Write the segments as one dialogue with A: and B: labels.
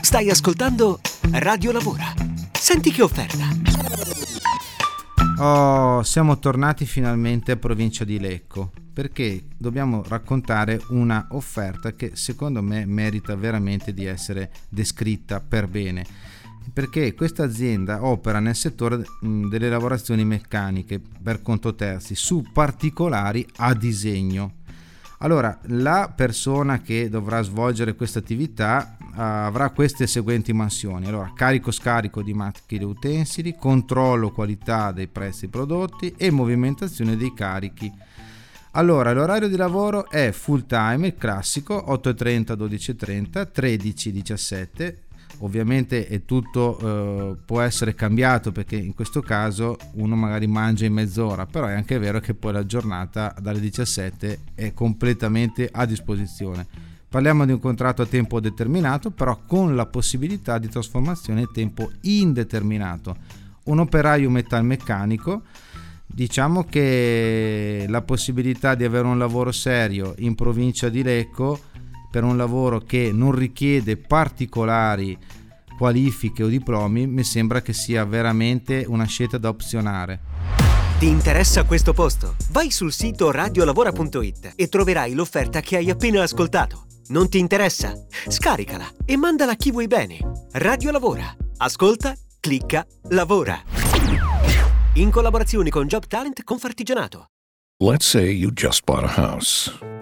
A: Stai ascoltando Radio Lavora. Senti che offerta.
B: Oh, siamo tornati finalmente a provincia di Lecco perché dobbiamo raccontare una offerta che secondo me merita veramente di essere descritta per bene perché questa azienda opera nel settore delle lavorazioni meccaniche per conto terzi su particolari a disegno allora, la persona che dovrà svolgere questa attività uh, avrà queste seguenti mansioni. Allora, carico scarico di macchine e utensili, controllo qualità dei prezzi prodotti e movimentazione dei carichi. Allora, l'orario di lavoro è full time, il classico, 8.30, 12.30, 13.17 ovviamente tutto eh, può essere cambiato perché in questo caso uno magari mangia in mezz'ora però è anche vero che poi la giornata dalle 17 è completamente a disposizione. Parliamo di un contratto a tempo determinato però con la possibilità di trasformazione a tempo indeterminato. Un operaio metalmeccanico diciamo che la possibilità di avere un lavoro serio in provincia di Lecco per un lavoro che non richiede particolari qualifiche o diplomi mi sembra che sia veramente una scelta da opzionare.
A: Ti interessa questo posto? Vai sul sito radiolavora.it e troverai l'offerta che hai appena ascoltato. Non ti interessa? Scaricala e mandala a chi vuoi bene. Radio Lavora. Ascolta, clicca, lavora. In collaborazione con Job Talent Confartigianato.
C: Let's say you just bought a house.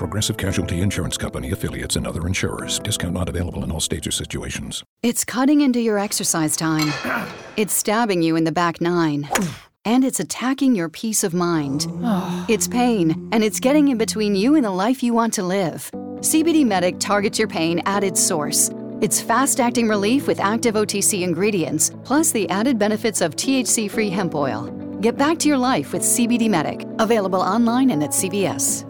C: Progressive Casualty Insurance Company affiliates and other insurers. Discount not available in all states or situations.
D: It's cutting into your exercise time. It's stabbing you in the back nine. And it's attacking your peace of mind. It's pain, and it's getting in between you and the life you want to live. CBD Medic targets your pain at its source. It's fast acting relief with active OTC ingredients, plus the added benefits of THC free hemp oil. Get back to your life with CBD Medic, available online and at CVS.